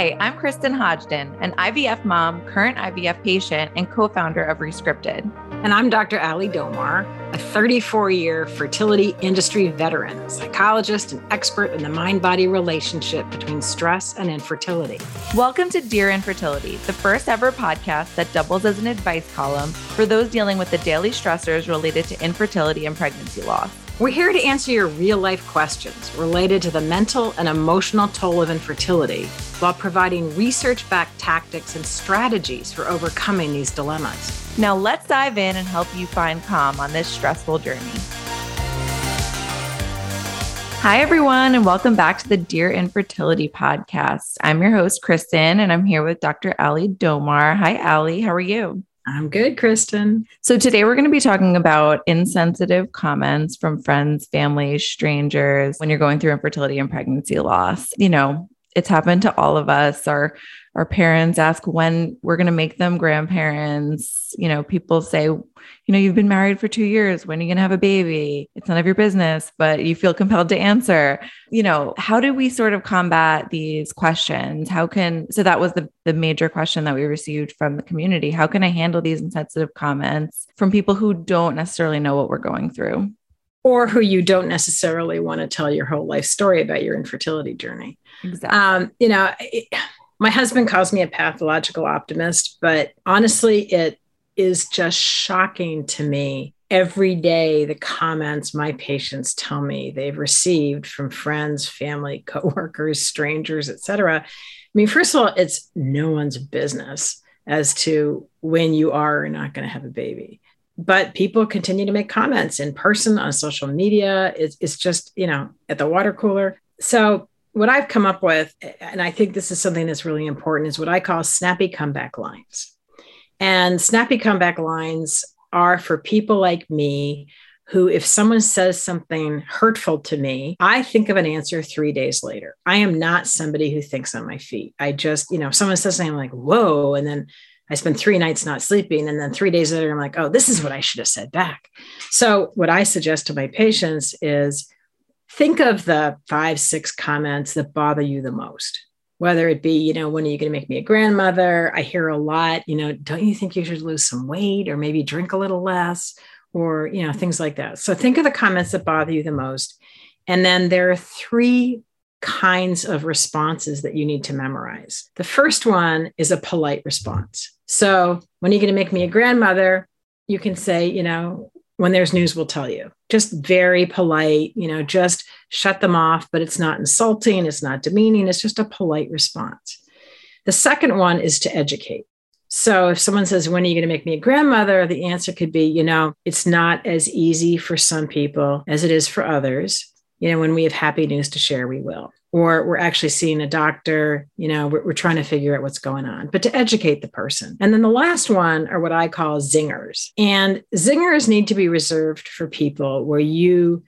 Hi, I'm Kristyn Hodgdon, an IVF mom, current IVF patient, and co founder of Rescripted. And I'm Dr. Ali Domar, a 34 year fertility industry veteran, psychologist, and expert in the mind body relationship between stress and infertility. Welcome to Dear Infertility, the first ever podcast that doubles as an advice column for those dealing with the daily stressors related to infertility and pregnancy loss. We're here to answer your real life questions related to the mental and emotional toll of infertility while providing research backed tactics and strategies for overcoming these dilemmas. Now, let's dive in and help you find calm on this stressful journey. Hi, everyone, and welcome back to the Dear Infertility podcast. I'm your host, Kristyn, and I'm here with Dr. Ali Domar. Hi, Ali. How are you? I'm good, Kristyn. So, today we're going to be talking about insensitive comments from friends, family, strangers when you're going through infertility and pregnancy loss. You know, it's happened to all of us. Our our parents ask when we're going to make them grandparents. You know, people say, you know, you've been married for two years. When are you going to have a baby? It's none of your business, but you feel compelled to answer. You know, how do we sort of combat these questions? How can, so that was the, the major question that we received from the community. How can I handle these insensitive comments from people who don't necessarily know what we're going through? Or who you don't necessarily want to tell your whole life story about your infertility journey. Exactly. Um, you know, it, my husband calls me a pathological optimist, but honestly, it is just shocking to me every day the comments my patients tell me they've received from friends, family, coworkers, strangers, etc. I mean, first of all, it's no one's business as to when you are or not going to have a baby. But people continue to make comments in person on social media. It's, it's just, you know, at the water cooler. So what I've come up with, and I think this is something that's really important, is what I call snappy comeback lines. And snappy comeback lines are for people like me who, if someone says something hurtful to me, I think of an answer three days later. I am not somebody who thinks on my feet. I just, you know, if someone says something I'm like, whoa, and then I spend three nights not sleeping. And then three days later, I'm like, oh, this is what I should have said back. So, what I suggest to my patients is think of the five, six comments that bother you the most. Whether it be, you know, when are you going to make me a grandmother? I hear a lot, you know, don't you think you should lose some weight or maybe drink a little less or, you know, things like that. So think of the comments that bother you the most. And then there are three kinds of responses that you need to memorize. The first one is a polite response. So when you're going to make me a grandmother, you can say, you know, when there's news, we'll tell you. Just very polite, you know, just shut them off, but it's not insulting, it's not demeaning, it's just a polite response. The second one is to educate. So if someone says, When are you going to make me a grandmother? The answer could be, you know, it's not as easy for some people as it is for others. You know, when we have happy news to share, we will or we're actually seeing a doctor, you know, we're, we're, trying to figure out what's going on, but to educate the person. And then the last one are what I call zingers. And zingers need to be reserved for people where you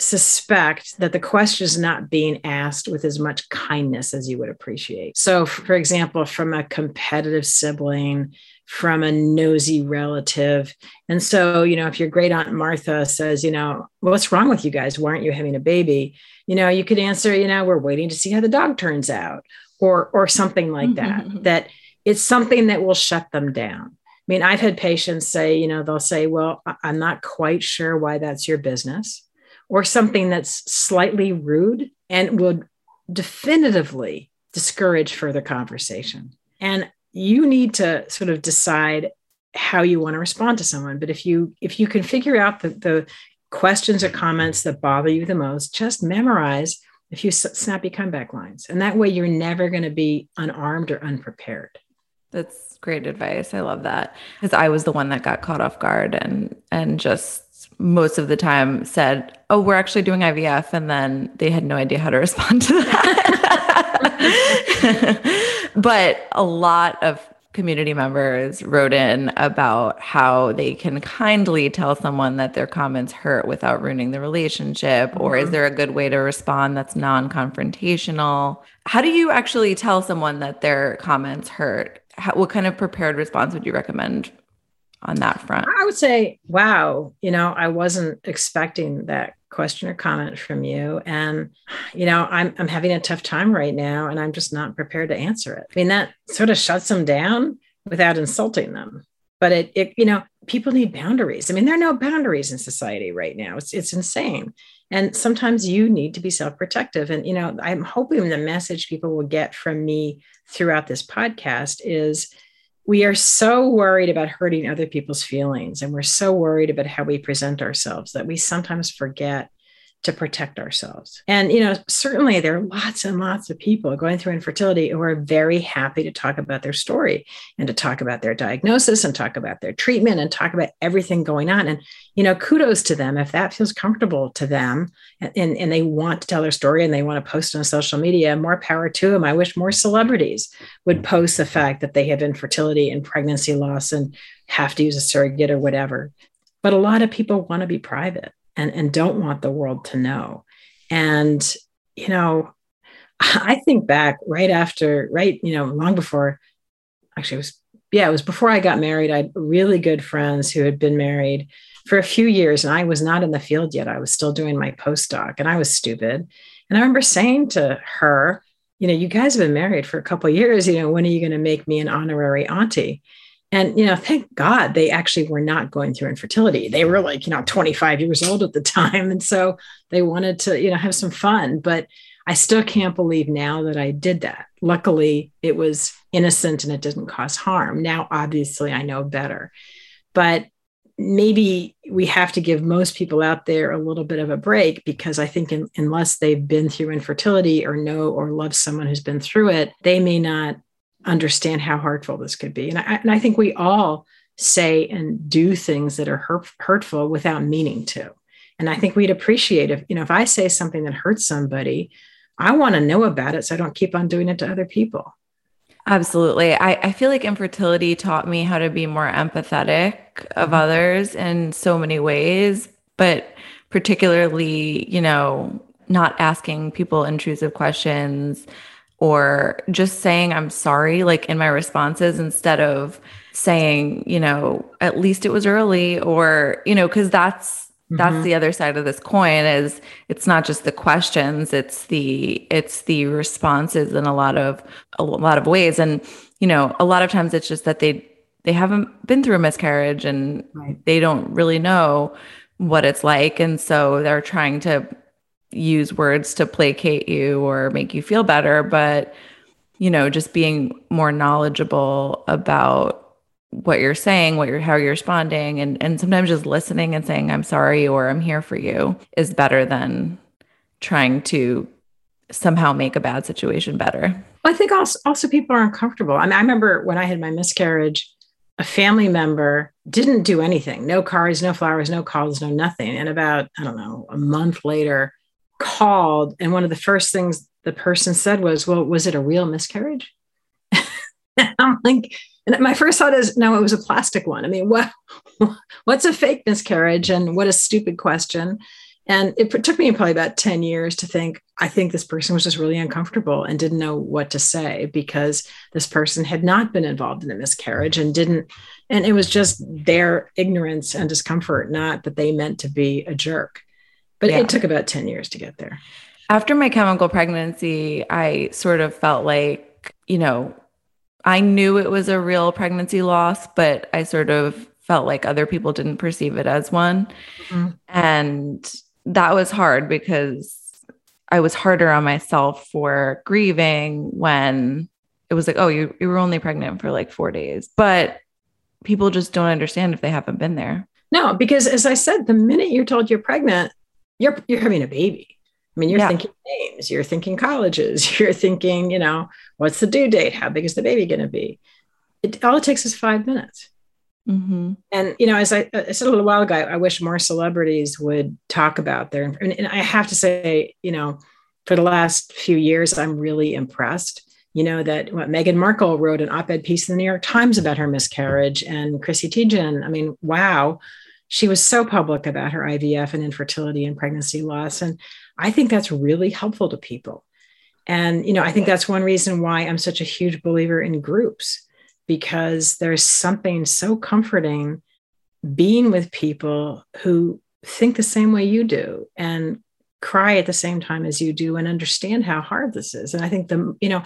suspect that the question is not being asked with as much kindness as you would appreciate. So, for example, from a competitive sibling, from a nosy relative. And so, you know, if your great aunt Martha says, you know, what's wrong with you guys? Why aren't you having a baby? You know, you could answer, you know, we're waiting to see how the dog turns out or or something like that. Mm-hmm, mm-hmm. that it's something that will shut them down. I mean, I've had patients say, you know, they'll say, well, I'm not quite sure why that's your business, or something that's slightly rude and would definitively discourage further conversation. And you need to sort of decide how you want to respond to someone. But if you if you can figure out the, the questions or comments that bother you the most just memorize a few snappy comeback lines. And that way you're never going to be unarmed or unprepared. That's great advice. I love that. Because i was the one that got caught off guard and and just most of the time said oh we're actually doing ivf and then they had no idea how to respond to that but a lot of community members wrote in about how they can kindly tell someone that their comments hurt without ruining the relationship mm-hmm. or is mm-hmm. there a good way to respond that's non-confrontational how do you actually tell someone that their comments hurt how, what kind of prepared response would you recommend on that front i would say wow you know i wasn't expecting that question or comment from you. And, you know, I'm, I'm having a tough time right now and I'm just not prepared to answer it. I mean, that sort of shuts them down without insulting them. But it, it, you know, people need boundaries. I mean, there are no boundaries in society right now. It's, it's insane. And sometimes you need to be self protective. And, you know, I'm hoping the message people will get from me throughout this podcast is we are so worried about hurting other people's feelings and we're so worried about how we present ourselves that we sometimes forget to protect ourselves. And, you know, certainly there are lots and lots of people going through infertility who are very happy to talk about their story and to talk about their diagnosis and talk about their treatment and talk about everything going on. And, you know, kudos to them if that feels comfortable to them and, and, they want to tell their story and they want to post on social media, more power to them. I wish more celebrities would post the fact that they have infertility and pregnancy loss and have to use a surrogate or whatever. But a lot of people want to be private and, and don't want the world to know. And, you know, I think back right after, right, you know, long before, actually, it was, yeah, it was before I got married. I had really good friends who had been married for a few years, and I was not in the field yet. I was still doing my postdoc, and I was stupid. And I remember saying to her, you know, you guys have been married for a couple years. You know, when are you going to make me an honorary auntie? And, you know, thank God they actually were not going through infertility. They were like, you know, 25 years old at the time. And so they wanted to, you know, have some fun. But I still can't believe now that I did that. Luckily, it was innocent and it didn't cause harm. Now, obviously, I know better. But maybe we have to give most people out there a little bit of a break because I think in, unless they've been through infertility or know or love someone who's been through it, they may not understand how hurtful this could be. And I, and I think we all say and do things that are hurt, hurtful without meaning to. And I think we'd appreciate if, you know, if I say something that hurts somebody, I want to know about it so I don't keep on doing it to other people. Absolutely. I, I feel like infertility taught me how to be more empathetic of mm-hmm. others in so many ways, but particularly, you know, not asking people intrusive questions, or just saying I'm sorry, like in my responses, instead of saying, you know, at least it was early, or, you know, because that's that's mm-hmm. the other side of this coin is it's not just the questions it's the it's the responses in a lot of a lot of ways and you know a lot of times it's just that they they haven't been through a miscarriage and right. they don't really know what it's like and so they're trying to use words to placate you or make you feel better, but you know, just being more knowledgeable about what you're saying, what you're how you're responding and and sometimes just listening and saying I'm sorry or I'm here for you is better than trying to somehow make a bad situation better. I think also also people are uncomfortable. I mean, I remember when I had my miscarriage, a family member didn't do anything, no cards, no flowers, no calls, no nothing. And about, I don't know, a month later, called and one of the first things the person said was well was it a real miscarriage? I'm like and my first thought is no it was a plastic one. I mean what what's a fake miscarriage and what a stupid question? And it took me probably about 10 years to think i think this person was just really uncomfortable and didn't know what to say because this person had not been involved in a miscarriage and didn't and it was just their ignorance and discomfort not that they meant to be a jerk but yeah. it took about 10 years to get there. After my chemical pregnancy, I sort of felt like, you know, I knew it was a real pregnancy loss, but I sort of felt like other people didn't perceive it as one. Mm-hmm. And that was hard because I was harder on myself for grieving when it was like, oh, you, you were only pregnant for like four days. But people just don't understand if they haven't been there. No, because as I said, the minute you're told you're pregnant, you're you're having a baby. I mean, you're yeah. thinking names, you're thinking colleges, you're thinking, you know, what's the due date? How big is the baby going to be? It all it takes is five minutes. Mm-hmm. And you know, as I, I, said a little while ago, I wish more celebrities would talk about their. And, and I have to say, you know, for the last few years, I'm really impressed. You know that what Meghan Markle wrote an op-ed piece in the New York Times about her miscarriage, and Chrissy Teigen. I mean, wow, she was so public about her IVF and infertility and pregnancy loss. And I think that's really helpful to people. And, you know, I think that's one reason why I'm such a huge believer in groups, because there's something so comforting being with people who think the same way you do and cry at the same time as you do and understand how hard this is. And I think the, you know,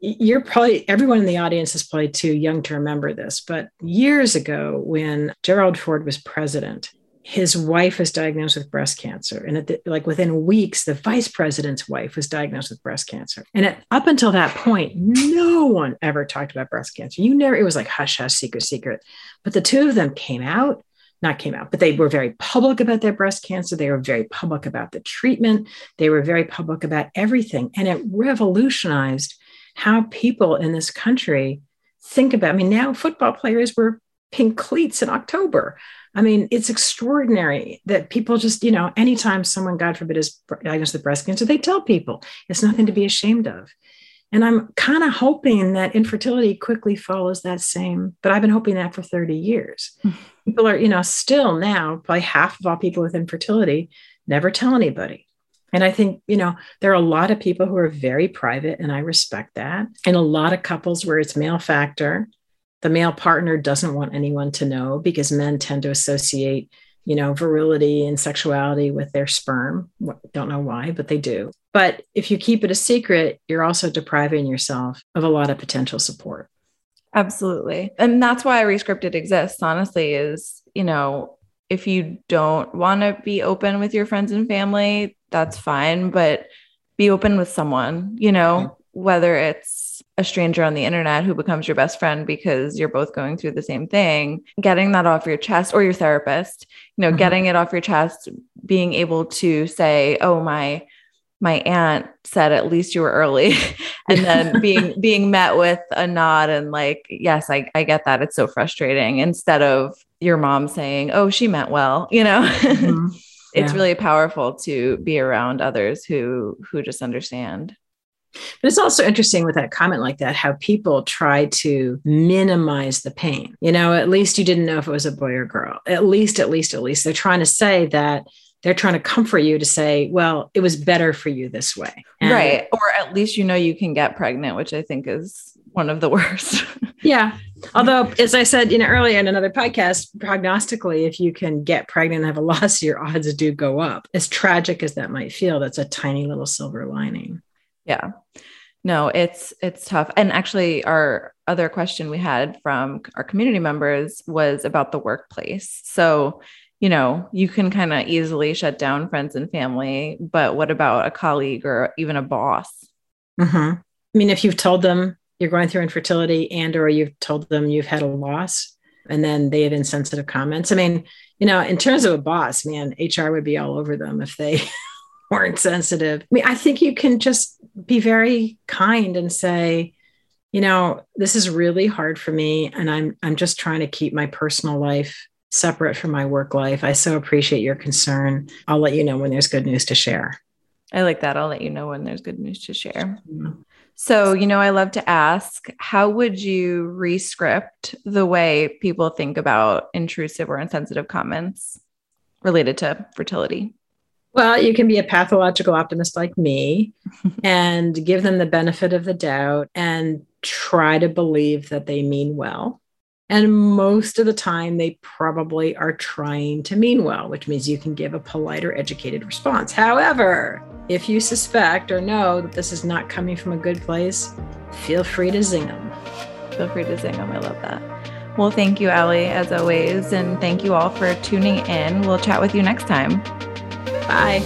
you're probably everyone in the audience is probably too young to remember this, but years ago when Gerald Ford was president, his wife was diagnosed with breast cancer. And the, like within weeks, the vice president's wife was diagnosed with breast cancer. And at, up until that point, no one ever talked about breast cancer. You never, it was like hush, hush, secret, secret. But the two of them came out not came out, but they were very public about their breast cancer. They were very public about the treatment. They were very public about everything. And it revolutionized how people in this country think about. I mean, now football players wear pink cleats in October. I mean, it's extraordinary that people just, you know, anytime someone, God forbid, is diagnosed with breast cancer, they tell people it's nothing to be ashamed of. And I'm kind of hoping that infertility quickly follows that same, but I've been hoping that for 30 years. Mm-hmm. People are, you know, still now, probably half of all people with infertility never tell anybody. And I think, you know, there are a lot of people who are very private, and I respect that. And a lot of couples where it's male factor, the male partner doesn't want anyone to know because men tend to associate you know, virility and sexuality with their sperm. Don't know why, but they do. But if you keep it a secret, you're also depriving yourself of a lot of potential support. Absolutely. And that's why Rescripted exists, honestly, is, you know, if you don't want to be open with your friends and family, that's fine, but be open with someone, you know, mm-hmm. whether it's a stranger on the internet who becomes your best friend because you're both going through the same thing, getting that off your chest or your therapist, you know, mm-hmm. getting it off your chest, being able to say, "Oh, my my aunt said at least you were early." and then being being met with a nod and like, "Yes, I I get that. It's so frustrating." Instead of your mom saying, "Oh, she meant well," you know. Mm-hmm. it's really powerful to be around others who who just understand. But it's also interesting with that comment like that, how people try to minimize the pain. You know, at least you didn't know if it was a boy or girl. At least, at least, at least. They're trying to say that they're trying to comfort you to say, well, it was better for you this way. And right. Or at least you know you can get pregnant, which I think is one of the worst. yeah. Although, as I said, you know, earlier in another podcast, prognostically, if you can get pregnant and have a loss, your odds do go up. As tragic as that might feel, that's a tiny little silver lining. Yeah. No, it's it's tough. And actually our other question we had from our community members was about the workplace. So, you know, you can kind of easily shut down friends and family, but what about a colleague or even a boss? Mm-hmm. I mean, if you've told them you're going through infertility and or you've told them you've had a loss and then they have insensitive comments. I mean, you know, in terms of a boss, man, HR would be all over them if they weren't sensitive. I mean, I think you can just be very kind and say, you know, this is really hard for me and I'm I'm just trying to keep my personal life separate from my work life. I so appreciate your concern. I'll let you know when there's good news to share. I like that. I'll let you know when there's good news to share. So, you know, I love to ask how would you rescript the way people think about intrusive or insensitive comments related to fertility? Well, you can be a pathological optimist like me and give them the benefit of the doubt and try to believe that they mean well. And most of the time, they probably are trying to mean well, which means you can give a polite or educated response. However, if you suspect or know that this is not coming from a good place, feel free to zing them. Feel free to zing them. I love that. Well, thank you, Ali, as always. And thank you all for tuning in. We'll chat with you next time. Bye.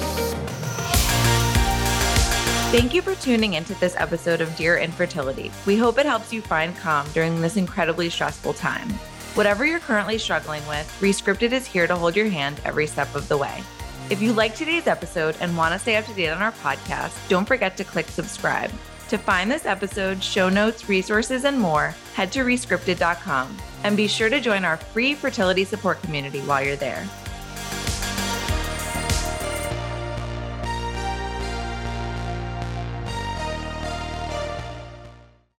Thank you for tuning into this episode of Dear Infertility. We hope it helps you find calm during this incredibly stressful time. Whatever you're currently struggling with, Rescripted is here to hold your hand every step of the way. If you like today's episode and want to stay up to date on our podcast, don't forget to click subscribe. To find this episode, show notes, resources, and more, head to rescripted.com and be sure to join our free fertility support community while you're there.